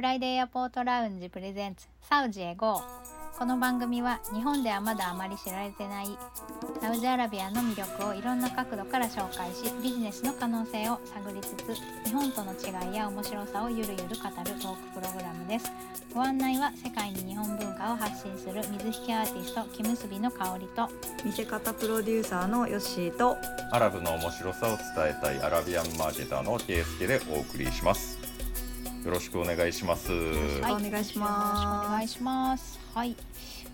フライデーエアポートラウンジプレゼンツサウジへ GO この番組は日本ではまだあまり知られてないサウジアラビアの魅力をいろんな角度から紹介しビジネスの可能性を探りつつ日本との違いや面白さをゆるゆる語るトークプログラムです。ご案内は世界に日本文化を発信する水引アーティスト木結びの香りと見せ方プロデューサーのヨッシーとアラブの面白さを伝えたいアラビアンマーケターのケイスケでお送りしますよろしくお願いします。はい。お願いしますよろしくお願いします。はい。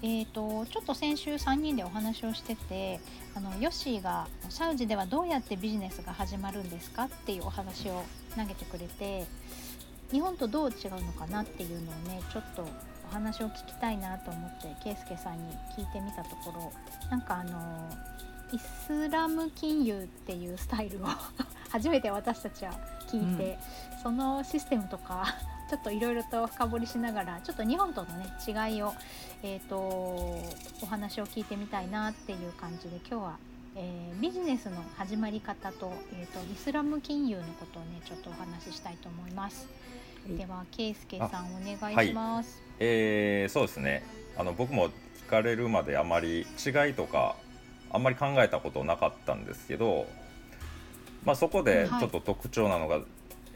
えーと、ちょっと先週3人でお話をしててあのヨッシーがサウジではどうやってビジネスが始まるんですかっていうお話を投げてくれて日本とどう違うのかなっていうのをねちょっとお話を聞きたいなと思って圭介さんに聞いてみたところなんかあのイスラム金融っていうスタイルを 初めて私たちは聞いて、うん、そのシステムとか ちょっといろいろと深掘りしながらちょっと日本とのね違いを、えーと、お話を聞いてみたいなっていう感じで今日は、えー、ビジネスの始まり方と,、えーと、イスラム金融のことをねちょっとお話ししたいと思います。では圭介さんお願いします。はい、えー、そうですねあの僕も聞かれるまであまり違いとかあんまり考えたことなかったんですけど、まあ、そこでちょっと特徴なのが、はい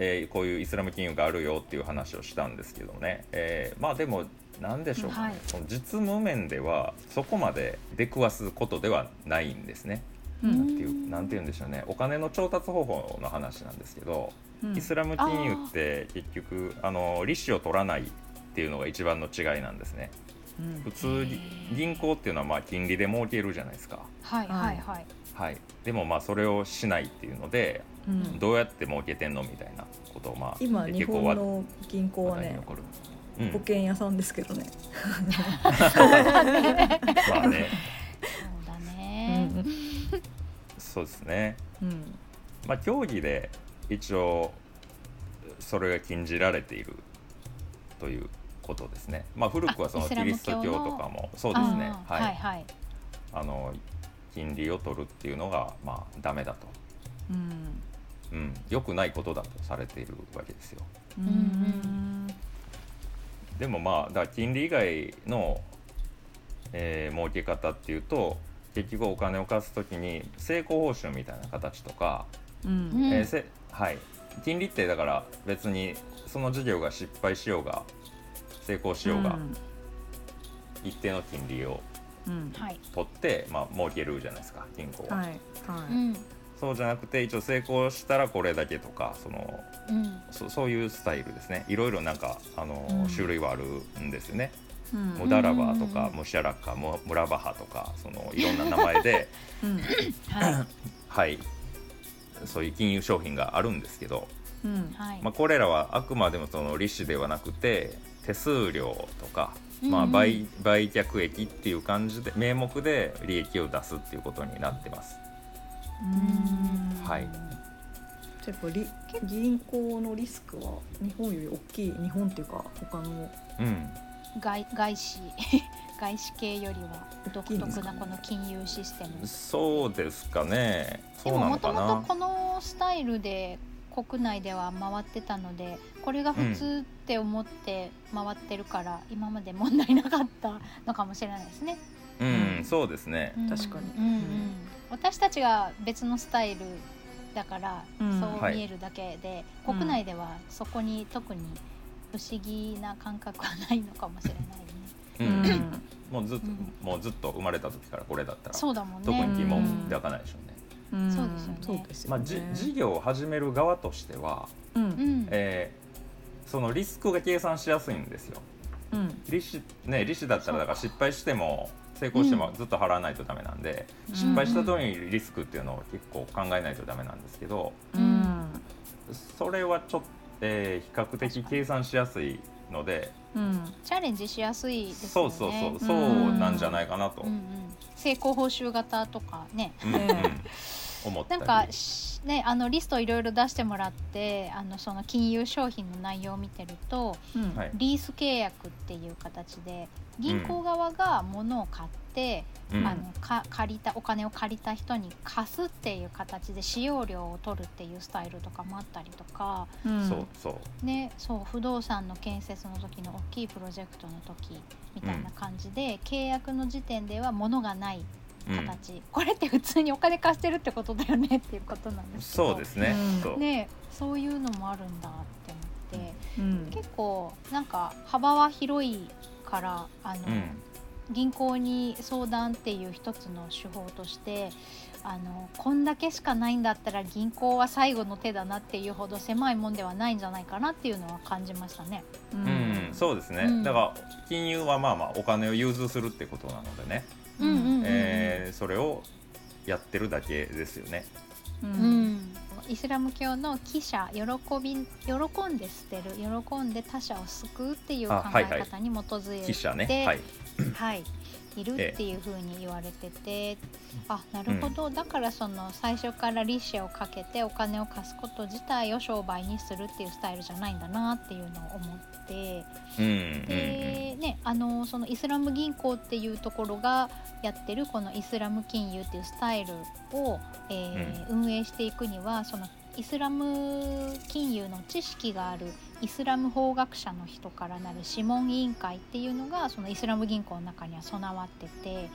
えー、こういうイスラム金融があるよっていう話をしたんですけどね、えー、まあでも何でしょうかね、はい、その実務面ではそこまで出くわすことではないんですね。なんていうなんて言うんでしょうね。お金の調達方法の話なんですけど、うん、イスラム金融って結局あの利子を取らないっていうのが一番の違いなんですね。うん、普通銀行っていうのはまあ金利で儲けるじゃないですか。はいはいはい。はい、でもまあそれをしないっていうので、うん、どうやって儲けてんのみたいなことをまあ今日本の銀行はねうん、保険屋さんですけどね。まあね。そうだね。そうですね。うん、まあ競技で一応それが禁じられているということですね。まあ古くはそのキリスト教とかもそうですね。はい、はいはい、あの金利を取るっていうのがまあダメだと。うんうん、良くないことだとされているわけですよ。うんでもまあだから金利以外の、えー、儲け方っていうと結局お金を貸す時に成功報酬みたいな形とか、うん。えー、せはい、金利ってだから別にその事業が失敗しようが成功しようが、うん、一定の金利を取って、まあ儲けるじゃないですか銀行は。はい。はいそうじゃなくて一応成功したらこれだけとかその、うん、そそういうスタイルですね。いろいろなんかあの、うん、種類はあるんですよね。うん、ムダラバとかムシャラカムムラバハとかそのいろんな名前で、はい、はい、そういう金融商品があるんですけど、うん。まあ、これらはあくまでもその利子ではなくて手数料とか、まあ売、売却益っていう感じで名目で利益を出すっていうことになってます。はい。じゃあやっぱ銀行のリスクは日本より大きい日本っていうか他の、うん、外外資 外資系よりは独特なこの金融システム。そうですかね。でももともとこのスタイルで国内では回ってたのでこれが普通って思って回ってるから、うん、今まで問題なかったのかもしれないですね。うん、そうですね、確かに、うんうん私たちが別のスタイルだから、そう見えるだけで、はい、国内ではそこに特に不思議な感覚はないのかもしれないね。うん、もうずっと、もうずっと生まれた時からこれだったらそうだもん、ね、特に疑問抱かないでしょうね。そうですよね。そうですまあ、じ事業を始める側としては、うん、えー、そのリスクが計算しやすいんですよ。うん、利子ね利子だったらだから失敗しても成功してもずっと払わないとダメなんで、うん、失敗した時にリスクっていうのを結構考えないとダメなんですけど、うん、それはちょっと、えー、比較的計算しやすいので、うん、チャレンジしやすいですよね。そうそうそう。そうなんじゃないかなと、うんうん、成功報酬型とかね、うんうん 思ったり。なんかしねあのリストいろいろ出してもらってあのその金融商品の内容を見てるとうん。はい。リース契約っていう形で銀行側が物を買って、うん。あのか借りたお金を借りた人に貸すっていう形で使用料を取るっていうスタイルとかもあったりとか、うん。そうそう。ね、そう不動産の建設の時の大きいプロジェクトの時みたいな感じで、契約の時点では物がないうん。形、これって普通にお金貸してるってことだよねっていうことなんですけど。そうですね、うん。そう、ねそういうのもあるんだって思って。うん。結構なんか幅は広いからあの、うん。銀行に相談っていう一つの手法としてあのこんだけしかないんだったら銀行は最後の手だなっていうほど狭いもんではないんじゃないかなっていうのは感じましたね。ううん、そうですね、うん。だから金融はまあまあお金を融通するってことなのでね、えーそれをやってるだけですよね。ううん。んイスラム教の記者喜び喜んで捨てる喜んで他者を救うっていう考え方に基づいて、記者ね、はい、はい、いるっていうふうに言われてて、あなるほど、だからその最初から利子をかけてお金を貸すこと自体を商売にするっていうスタイルじゃないんだなっていうのを思ってうんうんで、ね、あのそのイスラム銀行っていうところがやってるこのイスラム金融っていうスタイルを、えー運営していくにはそのイスラム金融の知識があるイスラム法学者の人からなる諮問委員会っていうのがそのイスラム銀行の中には備わってて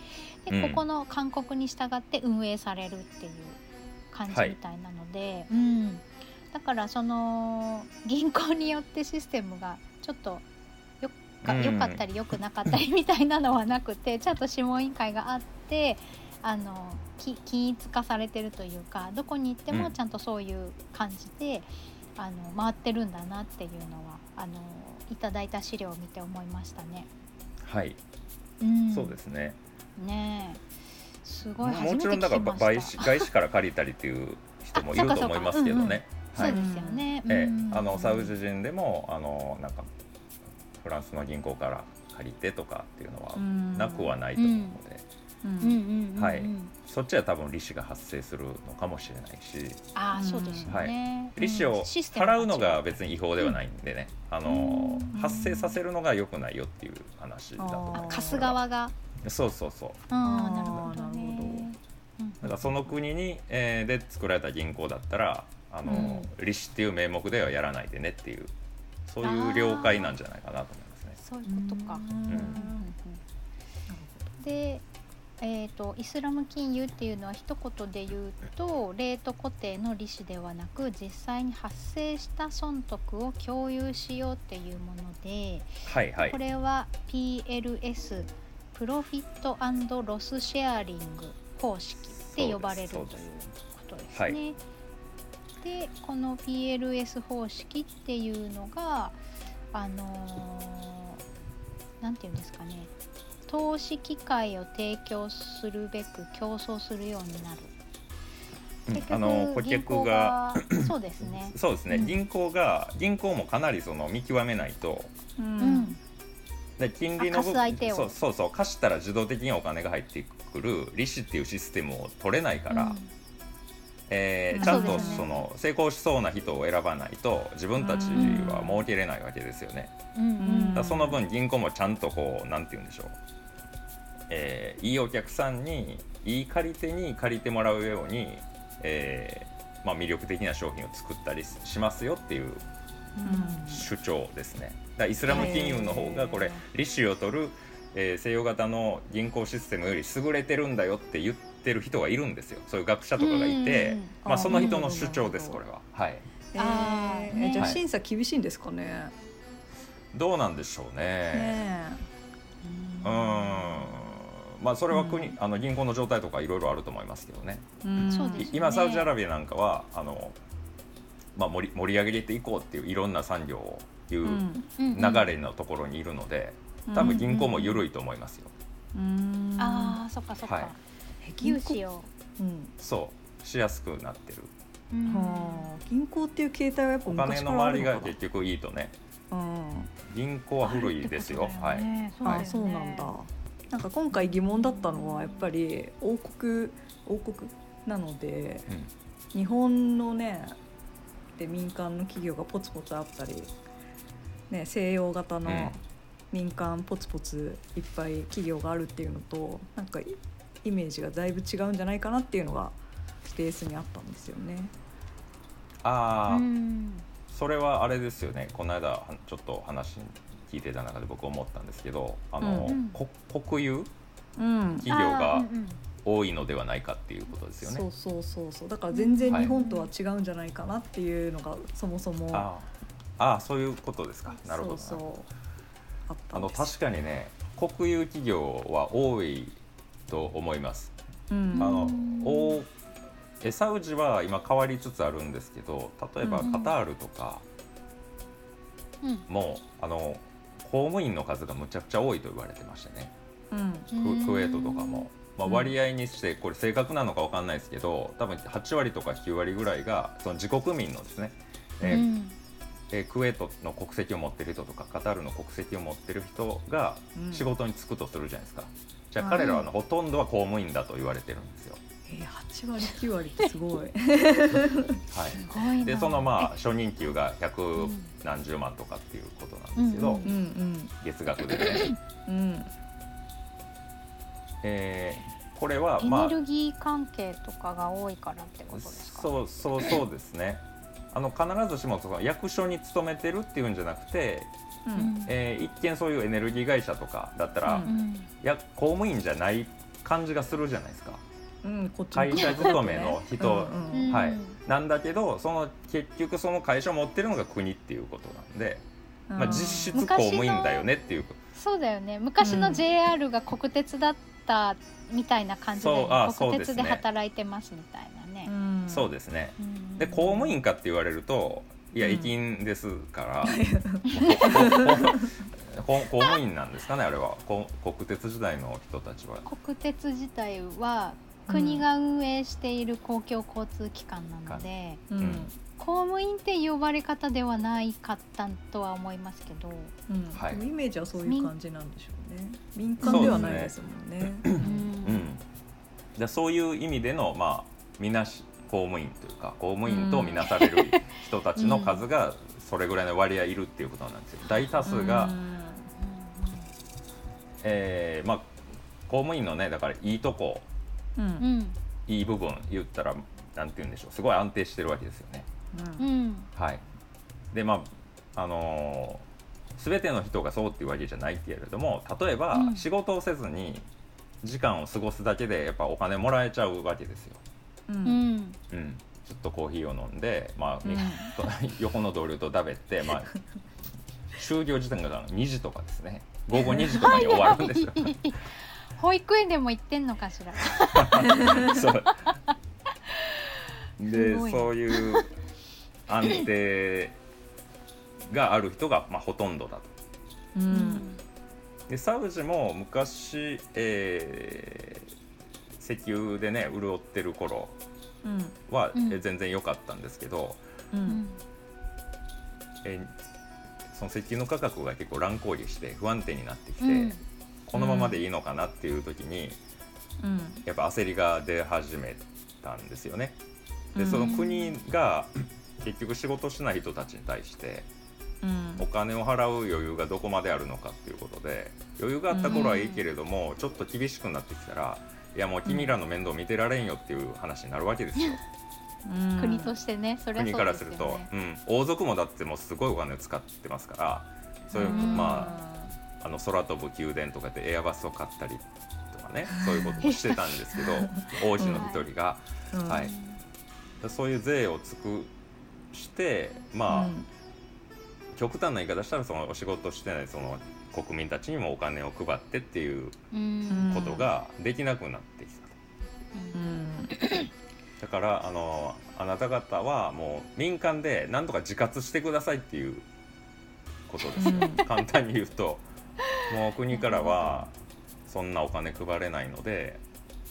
で、うん。ここの勧告に従って運営されるっていう感じはいみたいなので、うん、だからその銀行によってシステムがちょっとよかうん。良かったり良くなかったりみたいなのはなくてちゃんと諮問委員会があってあのき均一化されてるというかどこに行ってうんもちゃんとそういう感じで、あの回ってるんだなっていうのはあのいただいた資料を見て思いましたね。はい、うん、そうですね。ねえすごい初もめてちろんだから。外資 外資から借りたりっていう人もいると思いますけどね。はいそうですよね。えうんえ、あのサウジ人でもあのなんかフランスの銀行から借りてとかっていうのはなくはないと思うので、はい。そっちは多分利子が発生するのかもしれないし。ああそうですよね。利子を払うのが別に違法ではないんでね、あのうん発生させるのが良くないよっていう話だと思うああ貸す側が？そうそうそう。うんあーなるほどなるね。うんだからその国に、えーで作られた銀行だったらあの、利子っていう名目ではやらないでねっていうそういう了解なんじゃないかなと思いますね。そういうことか。うん。で、えー、とイスラム金融っていうのは一言で言うとレート固定の利子ではなく実際に発生した損得を共有しようっていうもので、はいはい。これは PLS プロフィットロスシェアリング方式って呼ばれるということですね。でこの PLS 方式っていうのがあのーなんていうんですかね投資機会を提供するべく競争するようになる。結あの顧局銀行客ががそうですね。そうですね、うん。銀行が銀行もかなりその見極めないと。ううん。ん、で金利のあ貸す相手を。そうそうそう。貸したら自動的にお金が入ってくる利子っていうシステムを取れないから、えーちゃんとその成功しそうな人を選ばないと自分たちは儲けれないわけですよね。だその分銀行もちゃんとこうなんて言うんでしょう、えーいいお客さんにいい借り手に借りてもらうように、えーまあ、魅力的な商品を作ったりしますよっていう主張ですね。だイスラム金融の方がこれ利子を取る、えー西洋型の銀行システムより優れてるんだよって言ってる人がいるんですよ。そういう学者とかがいて、うんまあ、あその人の主張ですこれは。はい。えあーねーじゃあはい審査厳しいんですかね。どうなんでしょうね。ねうーん。まあそれは国、あの銀行の状態とかいろいろあると思いますけどね。えうん。そうですよね。今サウジアラビアなんかはあの、まあ、盛り盛り上げていこうっていういろんな産業をいううん。うん流れのところにいるので、多分銀行も緩いと思いますよ。うんああそっかそっか、はい融資を、うん。そうしやすくなってる。うん。はあ銀行っていう形態はやっぱお金昔かの周りらあるのかな。が結局いいとね。うん。銀行は古いですよ。はい。あね。そうなんだ。なんか今回疑問だったのはやっぱり王国王国なのでうん。日本のねで民間の企業がポツポツあったり、ね、西洋型のうん。民間ポツポツいっぱい企業があるっていうのとなんかイイメージがだいぶ違うんじゃないかなっていうのがベースにあったんですよね。ああ、うん。それはあれですよね。この間はちょっと話聞いてた中で僕思ったんですけどあの、うん。こ国有うん、企業が多いのではないかっていうことですよね。そうそうそうそう。だから全然はい日本とは違うんじゃないかなっていうのがそもそも、あー。あーそういうことですか。なるほどな。そうそうあったあのんです。確かにね国有企業は多いと思います。うん。あのうんおえサウジは今変わりつつあるんですけど例えばうんカタールとかうん。も、あの公務員の数がむちゃくちゃ多いと言われてましてね。うん。ククウェートとかも、まあ、うん。割合にしてこれ正確なのかわかんないですけど多分8割とか9割ぐらいがその自国民のですね、えーうん。えークウェートの国籍を持ってる人とかカタールの国籍を持ってる人がうん。仕事に就くとするじゃないですか。じゃあうん彼らはほとんどは公務員だと言われてるんですよ。えー、8割9割ってすごい。はい、すごいな。でそのまあ初任給が百うん。何十万とかっていうことなんですけど、うん月額でね、うん。えーこれはエまあネルギー関係とかが多いからってことですか？そうそうそうですね。あの必ずしもその役所に勤めてるっていうんじゃなくて、ううん。んえー一見そういうエネルギー会社とかだったら、うん。や公務員じゃない感じがするじゃないですか。うん、こっち会社勤めの人うんうん。はい。なんだけどその結局その会社を持ってるのが国っていうことなんで、まあ、実質公務員だよねっていうそうだよね。昔のうん。JR が国鉄だったみたいな感じで、そうあそう国鉄で働いてますみたいなね、ん。そうですね。うん。で公務員かって言われるといやうん駅員ですから、こ 公務員なんですかねあれは。こ国鉄時代の人たちは。国鉄自体は国が運営している公共交通機関なので、うん。うん。公務員って呼ばれ方ではないかったとは思いますけど、うん。はい。イメージはそういう感じなんでしょうね。民間ではないですもんね。うん。うん、でそういう意味でのまあみなし公務員というか公務員とみなされる人たちの数がそれぐらいの割合いるっていうことなんですよ。大多数が、えーまあ公務員のねだからいいとこうん。いい部分言ったらなんて言うんでしょう。すごい安定してるわけですよね。うん。うん。はい、でまああのー全ての人がそうっていうわけじゃないけれども例えば、うん。仕事をせずに時間を過ごすだけでやっぱお金もらえちゃうわけですよ。ううん。んうん、ずっとコーヒーを飲んで、まあうん。横の同僚と食べて、まあ、就業時間が2時とかですね。午後2時とかに終わるんですよ。保育園でも行ってんのかしら。そう。でそういう安定がある人が、まあ、ほとんどだと。ううんん。でサウジも昔、えー石油でね潤ってる頃うん。は、うん。え全然良かったんですけど、ううん。んえーその石油の価格が結構乱高下して不安定になってきて、うん。このままでいいのかなっていう時にうん。やっぱ焦りが出始めたんですよね。でうん。その国が 結局仕事しない人たちに対してうん。お金を払う余裕がどこまであるのかっていうことで余裕があった頃はいいけれども、ちょっと厳しくなってきたらいやもう君らの面倒見てられんよっていう話になるわけですよ、うん。国としてねそれは国そうですよね。からすると、うん、王族もだってもうすごいお金を使ってますからそういう、うん。まああの空飛ぶ宮殿とかでエアバスを買ったりとかねそういうこともしてたんですけど 王子の一人が、あうん。はい。そういう税を尽くしてまあ、極端な言い方したらそのお仕事してないその国民たちにもお金を配ってっていううん。ことができなくなってきたと。うん。だからあのあなた方はもう民間で何とか自活してくださいっていうことですよ、うん。簡単に言うともう国からはそんなお金配れないので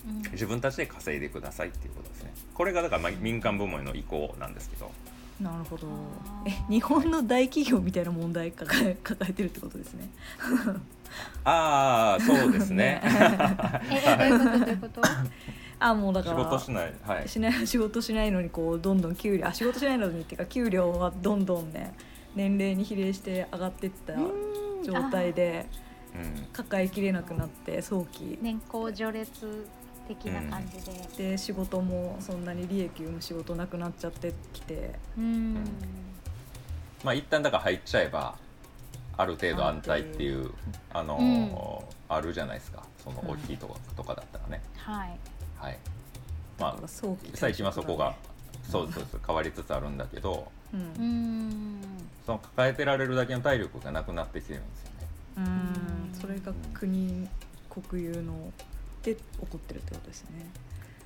うん。自分たちで稼いでくださいっていうことですね。これがだからまあ民間部門の意向なんですけどなるほど。え日本の大企業みたいな問題抱え 抱えてるってことですね。ああそうですね。ええどういうことどういうこと？あもうだ仕から事しないはい。しない仕事しないのにこうどんどん給料あ仕事しないのにっていうか給料はどんどんね年齢に比例して上がっていったうん。状態でうん。抱えきれなくなって早期。年功序列的な感じで。で仕事もそんなに利益生む仕事なくなっちゃってきて。うん。まあ一旦だから入っちゃえばある程度安泰っていうあのーあるじゃないですか。その大きいとこ,、とかだったらね。はい。はい。だまあ最近はそこがそうそうです変わりつつあるんだけどうん。うん。その抱えてられるだけの体力がなくなってきてるんですよね。うん。それが国国有ので起こってるってことですね。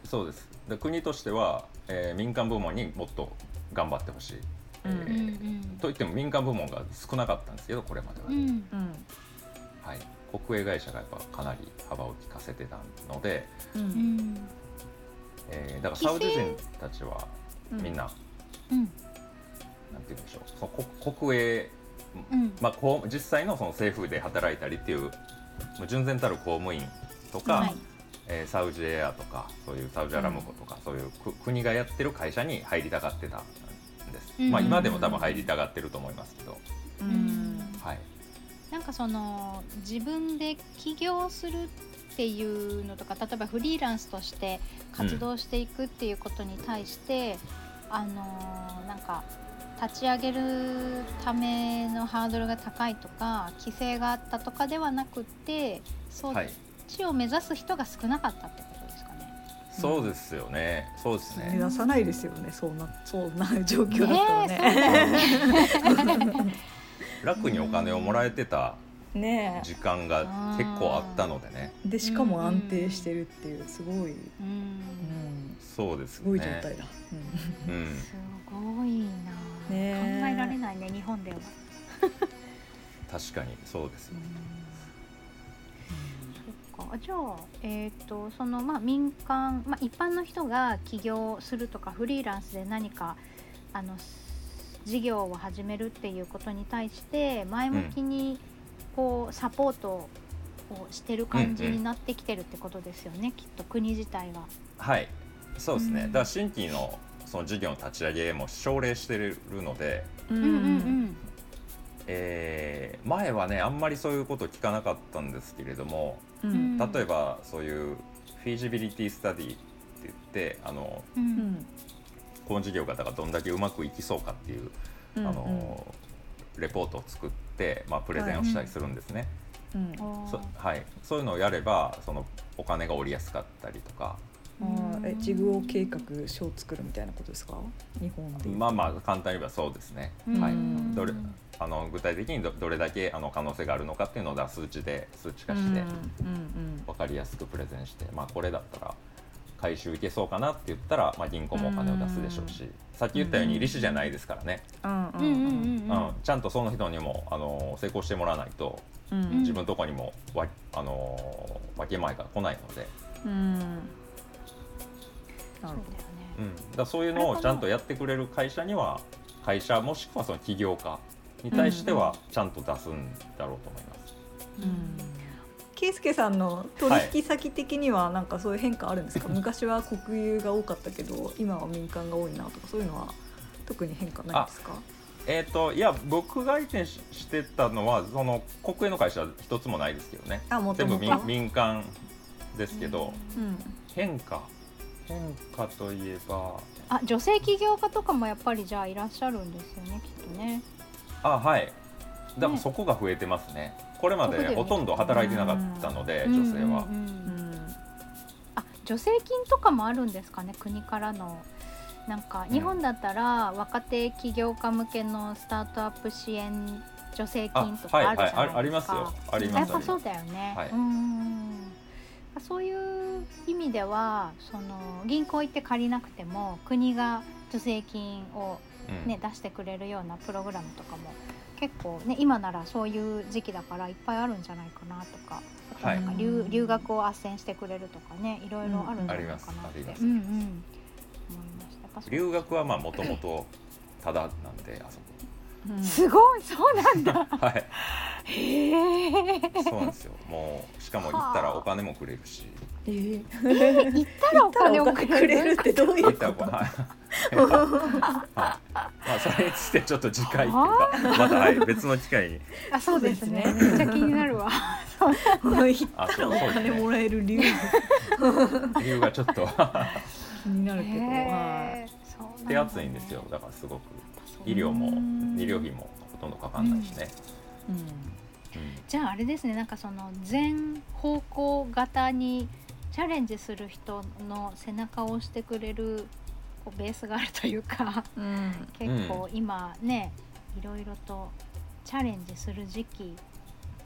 そうです。で国としては、えー民間部門にもっと頑張ってほしい、えうん。うんーといっても民間部門が少なかったんですけどこれまでは、うんうん。はい、国営会社がやっぱかなり幅を利かせてたので、ううん。んえーだからサウジ人たちはみんな、うん。なんて言うんでしょう。その国国営、うん。まあ、こう実際のその政府で働いたりっていうもう純然たる公務員とか、はいえーサウジエアとかそういうサウジアラムコとか、そういうく国がやってる会社に入りたがってたんです、うん。まあ今でも多分入りたがってると思いますけど、ううん。んはい、なんかその自分で起業するっていうのとか例えばフリーランスとして活動していくっていうことに対して、あのーなんか立ち上げるためのハードルが高いとか規制があったとかではなくってそっはい、ちを目指す人が少なかったってことですかね。そうですよね。そうですね。目指さないですよね。そうなそうな状況だったらね。ね 楽にお金をもらえてたね時間が結構あったのでね。えでしかも安定してるっていうすごい、うん、うんそうですね。ごい状態だ、うん、すごいな、ねえ。考えられないね日本では。確かにそうですよそっかじゃあ、えー、とそのまあ民間、まあ、一般の人が起業するとかフリーランスで何かあの事業を始めるっていうことに対して前向きにこうサポートをしてる感じになってきてるってことですよね、きっと国自体は。はい。そうですね、うん。だから新規のその事業の立ち上げも奨励してるので、うんうんうんうん。えー前はねあんまりそういうこと聞かなかったんですけれどもうん。うん例えばそういうフィジビリティスタディって言ってあのううんんこの事業がだからどんだけうまくいきそうかっていう、うん。あのレポートを作って、まあ、プレゼンをしたりするんですね、うん。おーそはい、そういうのをやればそのお金が下りやすかったりとかあーえ事業計画書を作るみたいなことですか？日本でまあまあ簡単に言えばそうですね、うん。はい、うんどれあの具体的にどどれだけあの可能性があるのかっていうのをだ数値で数値化してうんうん分かりやすくプレゼンして、まあ、これだったら回収いけそうかなって言ったら、まあ、銀行もお金を出すでしょうしさっき言ったように利子じゃないですからね、うんうんうんうん。うんちゃんとその人にもあの成功してもらわないと自分のとこにもわあの分け前が来ないので、うんなるそうだよほね。うん、だそういうのをちゃんとやってくれる会社には会社もしくはその起業家に対してはちゃんと出すんだろうと思います。ど圭介さんの取引先的にはなんかそういう変化あるんですか、昔は国有が多かったけど今は民間が多いなとかそういうのは特に変化ないですか？えー、といや僕が相手ししてたのはその国営の会社は一つもないですけどね。あもと？全部民民間ですけど、うん。変化変化といえば。あ女性起業家とかもやっぱりじゃあいらっしゃるんですよねきっとね。あはい。だからね。そこが増えてますね。これまでほとんど働いてなかったので、うん。女性は、あ助成金とかもあるんですかね国からの。なんか日本だったら若手起業家向けのスタートアップ支援助成金とかあるじゃないですか、あはいはい。あありますよ。ありますやっぱそうだよね、はい。うんそういう意味ではその銀行行って借りなくても国が助成金を、うん。ね出してくれるようなプログラムとかも結構ね今ならそういう時期だからいっぱいあるんじゃないかなとかあとなんか留,、留学を斡旋してくれるとかねいろいろあるんじゃないかなって、うんありますあります。うんうん。思いました。留学はまあもともとただなんであそこうんすごい。そうなんだ。はい。へえそうなんですよ。もうしかも行ったらお金もくれるし。えー、行ったらお金をくれる。ってどういうこと？はい、はい、まあそれについてちょっと次回っていうかまたはい別の機会に。あそうですね。めっちゃ気になるわ。行ったらお金もらえる理由。理由がちょっと。気になるけど、はいへー手厚いんですよ。だからすごく医療もうん医療費もほとんどかかんないしね、うん。うん。じゃああれですねなんかその全方向型にチャレンジする人の背中を押してくれるこうベースがあるというかうん。結構今ね、いろいろとチャレンジする時期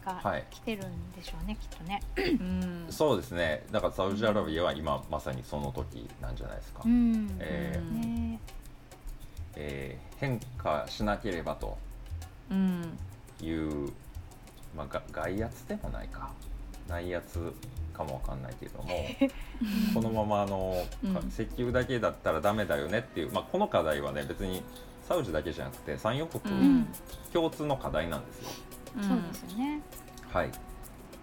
がはい。来てるんでしょうね、きっとね。うん。そうですね。だからサウジアラビアは今まさにその時なんじゃないですか、うん。えー。ねえー変化しなければとうんいう、まあ、が外圧でもないか。内圧かもわかんないけれども このままあの、うん。か石油だけだったらダメだよねっていう、まあ、この課題はね別にサウジだけじゃなくて産油う国ん。共通の課題なんですよ。そうですよね。はい。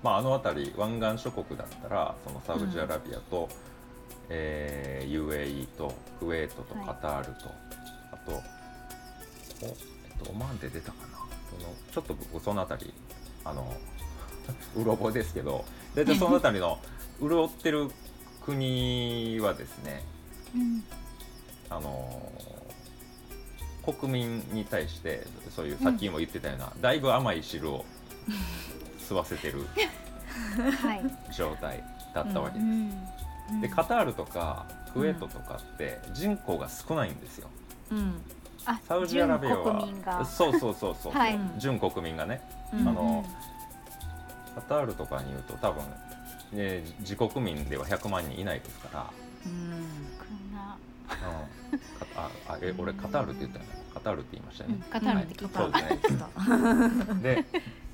まあ、あの辺り湾岸諸国だったらそのサウジアラビアと、えー UAE とクウェートとはい。カタールと、あとお、えっと、オマーンで出たかな？そのちょっと僕その辺りあの うろ覚えですけど大体その辺りの潤ってる国はですねうんあの国民に対してそういうさっきも言ってたような、だいぶ甘い汁を吸わせてるはい。状態だったわけうです。んでカタールとかクウェートとかって人口が少ないんですよ。うん。あサウジアラビアは。民が。そうそうそうそう、はい。純国民がね。うんあのカタールとかに言うと多分、ね、自国民では100万人いないですから、うん。少な。うん、かああえ俺カタールって言ったよね。カタールって言いましたよね。うんカタールって聞いた。そうですね。で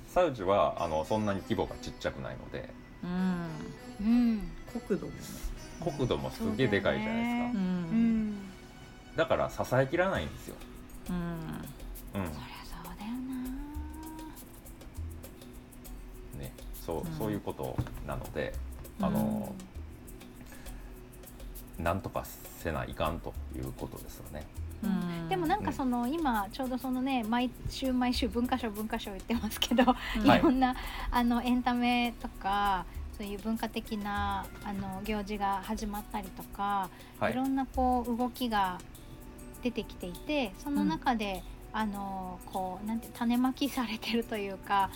サウジはあのそんなに規模がちっちゃくないので。うん。うん。国土もね。国土もすげえでかいじゃないですか、ううんん。だから支えきらないんですよ。うん。うん。そりゃそうだよな。ね、そううん。そういうことなので、あのなんとかせないかんということですよね。うん。でもなんかその今ちょうどそのね毎週毎週文化賞文化賞言ってますけど、い。いろんなあのエンタメとかそういう文化的なあの行事が始まったりとか、、はい。いろんなこう動きが出てきていてその中で、あのこうなんて種まきされてるというか、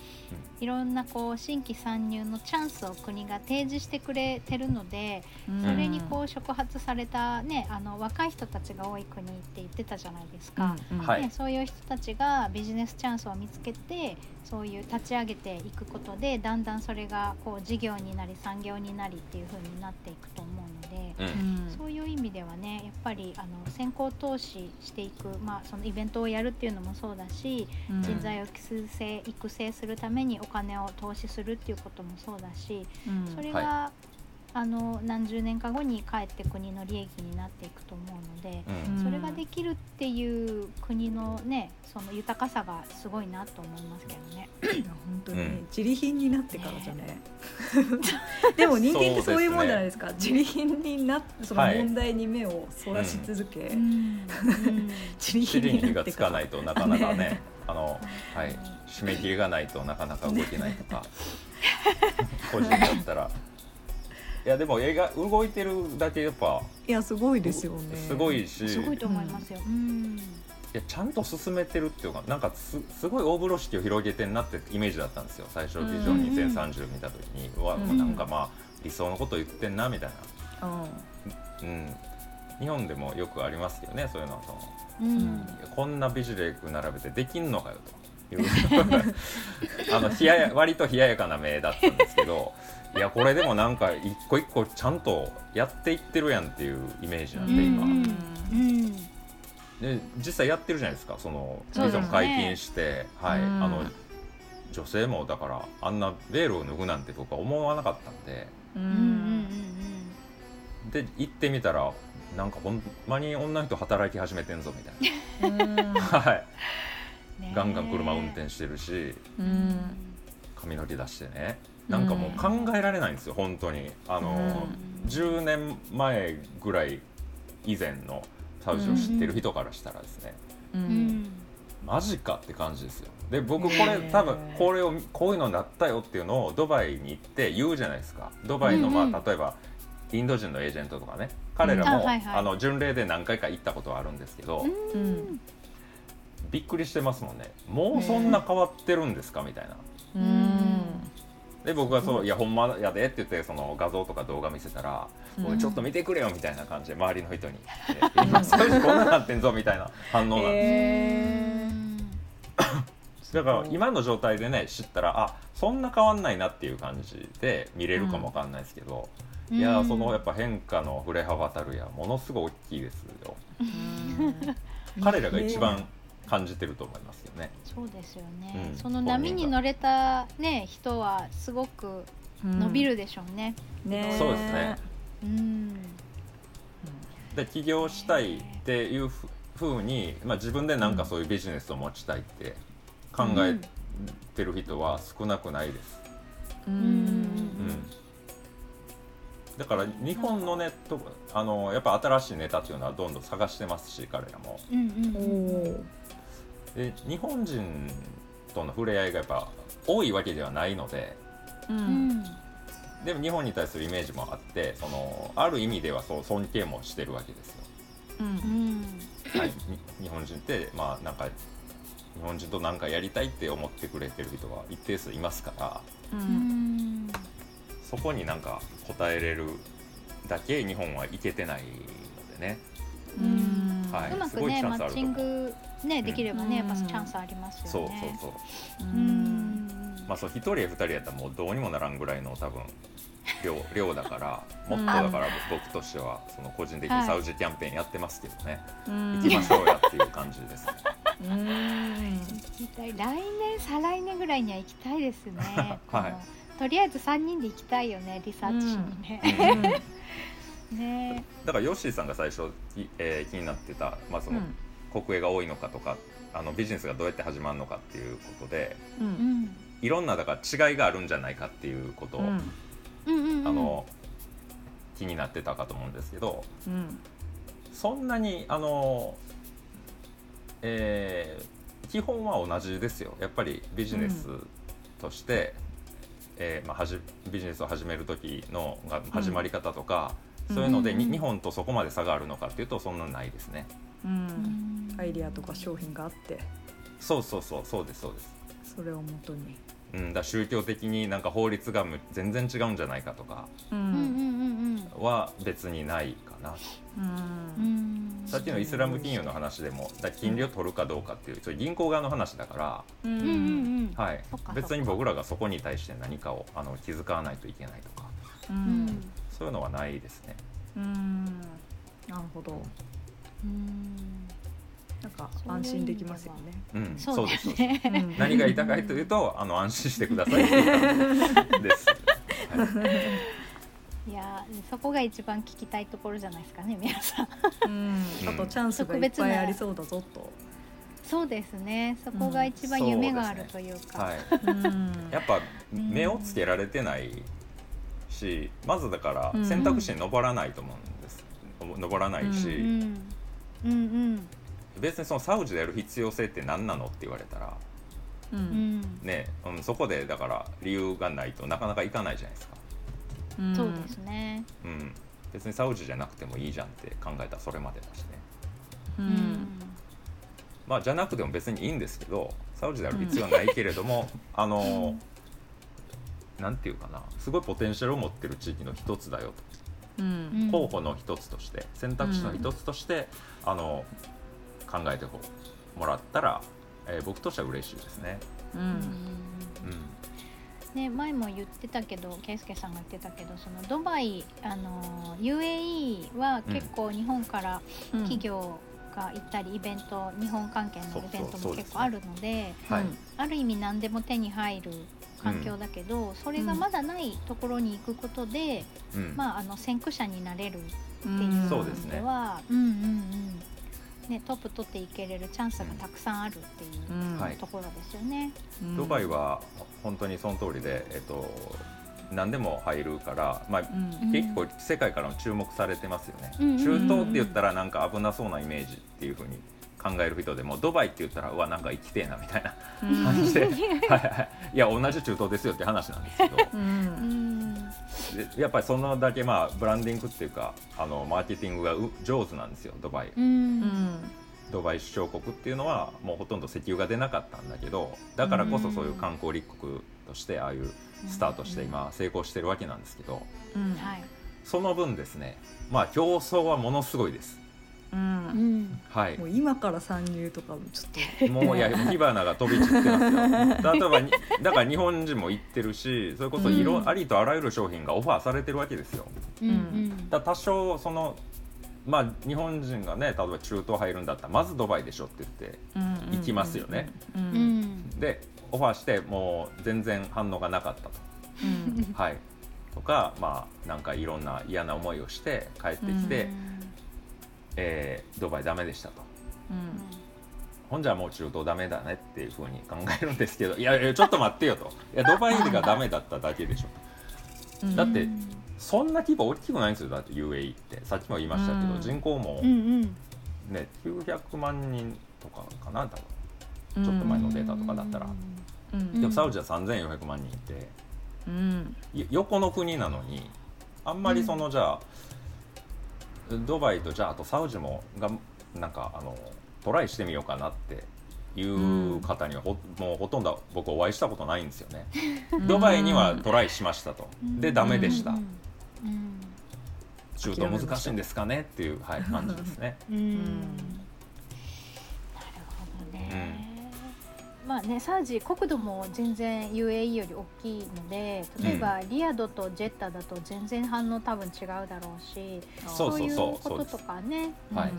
いろんなこう新規参入のチャンスを国が提示してくれてるので、うん。それにこう触発されたねあの若い人たちが多い国って言ってたじゃないですか。うんはい。ね、そういう人たちがビジネスチャンスを見つけてそういう立ち上げていくことでだんだんそれがこう事業になり産業になりっていう風になっていくと思うので。ううんん。そういう意味ではねやっぱりあの先行投資していく、まあ、そのイベントをやるっていうのもそうだし、うん。人材を育成育成するためにお金を投資するっていうこともそうだしうん。それが、あの何十年か後にかえって国の利益になっていくと思うので、うん。それができるっていう国のねその豊かさがすごいなと思いますけどね。いや本当にねうん。自利品になってからじゃね。でも人間ってそういうもんじゃないですか。自利品になそのはい問題に目をそらし続け、うん。自利品尻に火になってから。がつかないとなかなかねね。あの、はい、締め切りがないとなかなか動けないとか、個人だったらいやでも映画動いてるだけやっぱいやすごいですよね。すごいし。すごいと思いますよ。うん。いやちゃんと進めてるっていうかなんかすすごい大風呂敷を広げてんなってイメージだったんですよ。最初ビジョン2030見た時に、うわうん。もうなんかまあ理想のこと言ってんなみたいな、ううん、日本でもよくありますけどねそういうのその。うん。こんな美女レイク並べてできんのかよという。あの冷やや割と冷ややかな目だったんですけどいやこれでもなんか一個一個ちゃんとやっていってるやんっていうイメージなんで今、うん。うん。で実際やってるじゃないですかそのビザも解禁して、はい。うん。あの女性もだからあんなベールを脱ぐなんて僕は思わなかったんで。で行ってみたらなんかほんまに女の人働き始めてんぞみたいうん。な、はい、ねガンガン車運転してるし。うん。カみ乗り出してねなんかもう考えられないんですよ本当に。あの、うん、10年前ぐらい以前のサウジを知ってる人からしたらですね、うん、マジかって感じですよ。で僕これ多分これをこういうのになったよっていうのをドバイに行って言うじゃないですか。ドバイのまあ例えばインド人のエージェントとかね。彼らも、あの巡礼で何回か行ったことはあるんですけど、びっくりしてますもんね。もうそんな変わってるんですか？みたいな。で僕がそう「いやほんまやで」って言ってその画像とか動画見せたら「おいちょっと見てくれよ」みたいな感じで周りの人に「今こんななってんぞ」みたいな反応なんですだから今の状態でね知ったらあそんな変わんないなっていう感じで見れるかもわかんないですけど、うん、いやそのやっぱ変化の振れ幅たるやものすごい大きいですよ。彼らが一番感じてると思いますよね。そうですよね。うん、その波に乗れたね人はすごく伸びるでしょうね。うん、ねそうですね。うん。で起業したいっていうふうに、まあ自分でなんかそういうビジネスを持ちたいって考えてる人は少なくないです。うん。うんだから日本のネットあのやっぱ新しいネタっていうのはどんどん探してますし彼らも。うんうんうん、で日本人との触れ合いがやっぱ多いわけではないので、うん、でも日本に対するイメージもあってそのある意味ではそう尊敬もしてるわけですよ。うん。はい、日本人ってまあなんか日本人と何かやりたいって思ってくれてる人は一定数いますから、うん、そこになんか応えれるだけ日本はいけてないのでね。うん。はい、うまくねマッチングねできればね、やっぱチャンスありますよね。そうそうそう。うん。まあそう一人や二人やったらもうどうにもならんぐらいの多分量 量だからもっとだから僕としてはその個人的にサウジキャンペーンやってますけどね、行きましょうやっていう感じですね。うん行きたい来年再来年ぐらいには行きたいですね。はい。とりあえず三人で行きたいよねリサーチしにね。ねだからヨッシーさんが最初、えー、気になってた、まあその、うん国営が多いのかとかあのビジネスがどうやって始まるのかっていうことで、うん、いろんなだから違いがあるんじゃないかっていうことを、うん、あの気になってたかと思うんですけど、うん、そんなにあの、えー、基本は同じですよ。やっぱりビジネスとして、えーまあ、はじビジネスを始める時のが始まり方とか、そういうので、日本とそこまで差があるのかっていうとそんなないですね。うん。アイデアとか商品があって。そうそうそうそうですそうです。それをもとに。うん、だ宗教的になんか法律が全然違うんじゃないかとか。は別にないかな、うん、さっきのイスラム金融の話でもだ金利を取るかどうかっていうそれ銀行側の話だから、うん。はい、別に僕らがそこに対して何かをあの気遣わないといけないとか、うん、そういうのはないですね。うん。なるほど。うんなんか安心できますよね。うん、そうです。何が言いたかいというと、あの安心してくださいです。いやそこが一番聞きたいところじゃないですかね皆さん。うん、あとチャンスがいっぱいありそうだぞと。そうですね。そこが一番夢があるというか。やっぱ目をつけられてないし、まずだから選択肢に上らないと思うんです。上らないし。うんうん。別にそのサウジでやる必要性って何なのって言われたら、うん。ねうん、そこでだから理由がないとなかなかいかないじゃないですか。うん、そうですね、うん、別にサウジじゃなくてもいいじゃんって考えたらそれまでだしね。うん、まあじゃなくても別にいいんですけどサウジである必要はないけれども、あのなんていうかなすごいポテンシャルを持ってる地域の一つだよと、うん、候補の一つとして選択肢の一つとして、あの考えてもらったら、えー、僕としては嬉しいですね。うん、うん。ね、前も言ってたけど圭介さんが言ってたけどそのドバイあの UAE は結構日本から企業が行ったり、イベント日本関係のイベントも結構あるのである意味何でも手に入る環境だけど、うん、それがまだないところに行くことで、うん、まあ、あの先駆者になれるっていう意味では、うん、うんうん。ね、トップ取っていけれるチャンスがたくさんあるっていううん。ところですよね。うんドバイは本当にその通りで、えっと、何でも入るから、まあ、うん。結構世界からも注目されてますよね、うん中東って言ったらなんか危なそうなイメージっていうふうに考える人でもドバイって言ったらうわなんか行きてえなみたいなうん感じで、はいはいい。や同じ中東ですよって話なんですけど。やっぱりそのだけまあブランディングっていうかあのマーケティングがう上手なんですよドバイ。ううんん。ドバイ首長国っていうのはもうほとんど石油が出なかったんだけどだからこそそういう観光立国としてああいうスタートして今成功してるわけなんですけどうん。はい。その分ですねまあ競争はものすごいです。ううん。んはい。もう今から参入とかちょっと。もういや火花が飛び散ってますよ。例えばにだから日本人も行ってるしそれこそいろ、うん。ありとあらゆる商品がオファーされてるわけですよ。うん。うんだ多少そのまあ日本人がね例えば中東入るんだったらまずドバイでしょって言ってうん。行きますよね。うん。ううんん。でオファーしてもう全然反応がなかったと。うん。はい。とかまあなんかいろんな嫌な思いをして帰ってきて、えードバイダメでしたと。うん。ほんじゃもう中東ダメだねっていうふうに考えるんですけどいやいやちょっと待ってよと。いやドバイがダメだっただけでしょ。うん。だってそんな規模大きくないんですよ。だって UAE って。さっきも言いましたけど、うん。人口もうんうん。ね900万人とかかな多分。ちょっと前のデータとかだったら。うんでもサウジは3400万人いてうんよ横の国なのにあんまりそのじゃあ、ドバイとじゃああとサウジもがなんかあのトライしてみようかなっていう方にはほ、もうほとんど僕お会いしたことないんですよね。ドバイにはトライしましたと。でダメでした。うんうん中東難しいんですかねっていう、はい、感じですね。うんんなるほどね。まあね、サウジ国土も全然 UAE より大きいので例えばリヤドとジェッタだと全然反応多分違うだろうしそうそういうこととかね。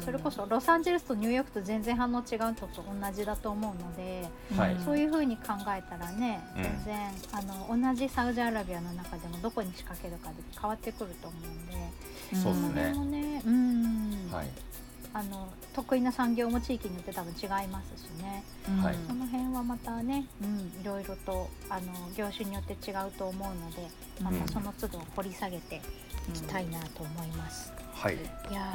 それこそロサンゼルスとニューヨークと全然反応違うのと同じだと思うので、はい。そういうふうに考えたらねうん。全然、あの同じサウジアラビアの中でもどこに仕掛けるかで変わってくると思うんで。そうですねうん、はい、あの得意な産業も地域によって多分違いますしね。はい。その辺はまたね、うん、いろいろとあの業種によって違うと思うのでまたその都度掘り下げていきたいなと思います。はい、いや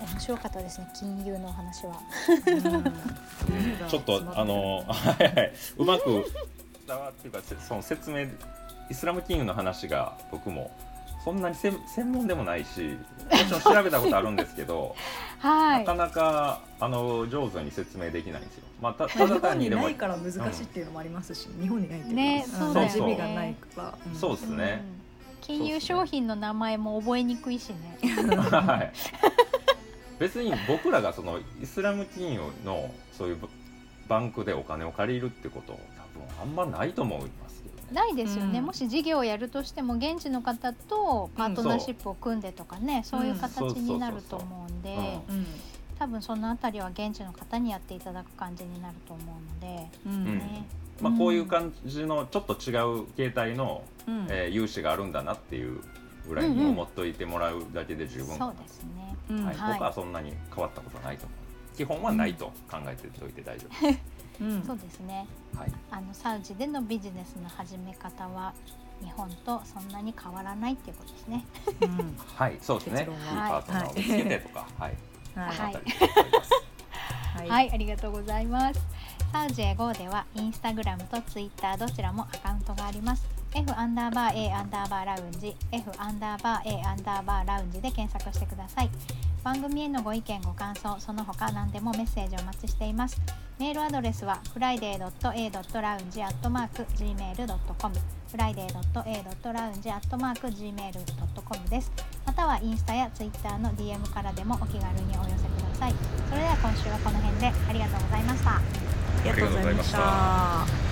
ー面白かったですね金融のお話は。ちょっとあの、はいはい、うまく伝わっていうかせその説明イスラム金融の話が僕もそんなに専専門でもないしもちろん調べたことあるんですけど、はなかなかあの上手に説明できないんですよ。まあ、たた日だ単本ににでもないから難しいっていうのもありますし、日本にないっていうか、ねん。そうだよね。がないから、ん。そうですね。うん金融商品の名前も覚えにくいしね。はい、別に僕らがそのイスラム金融のそういうバンクでお金を借りるってこと多分あんまないと思いま。ないですよね、うん。もし事業をやるとしても現地の方とパートナーシップを組んでとかね、そういう形になると思うんで、うんうん。多分そのあたりは現地の方にやっていただく感じになると思うので、うん。ね。まあ、こういう感じのちょっと違う形態の、うん。えー融資があるんだなっていうぐらいに思っといてもらうだけで十分ですね。はい。僕はそんなに変わったことないと思う。基本はないと考えておいて大丈夫です、うん。そうですね。はい、あのサウジでのビジネスの始め方は日本とそんなに変わらないっていうことですね。うん。はい、そうですね。いいパートナーを見つけてとか、はい、はい。はい、ありがとうござい。ます。サウジエゴではインスタグラムとツイッターどちらもアカウントがあります。F アンダーバー A アンダーバーラウンジ F アンダーバー A アンダーバーラウンジで検索してください。番組へのご意見ご感想その他何でもメッセージお待ちしてい。ます。メールアドレスは friday.a.lounge.gmail.com friday.a.lounge.gmail.com です。またはインスタやツイッターの DM からでもお気軽にお寄せください。それでは今週はこの辺でありがとうございました。ありがとうございました。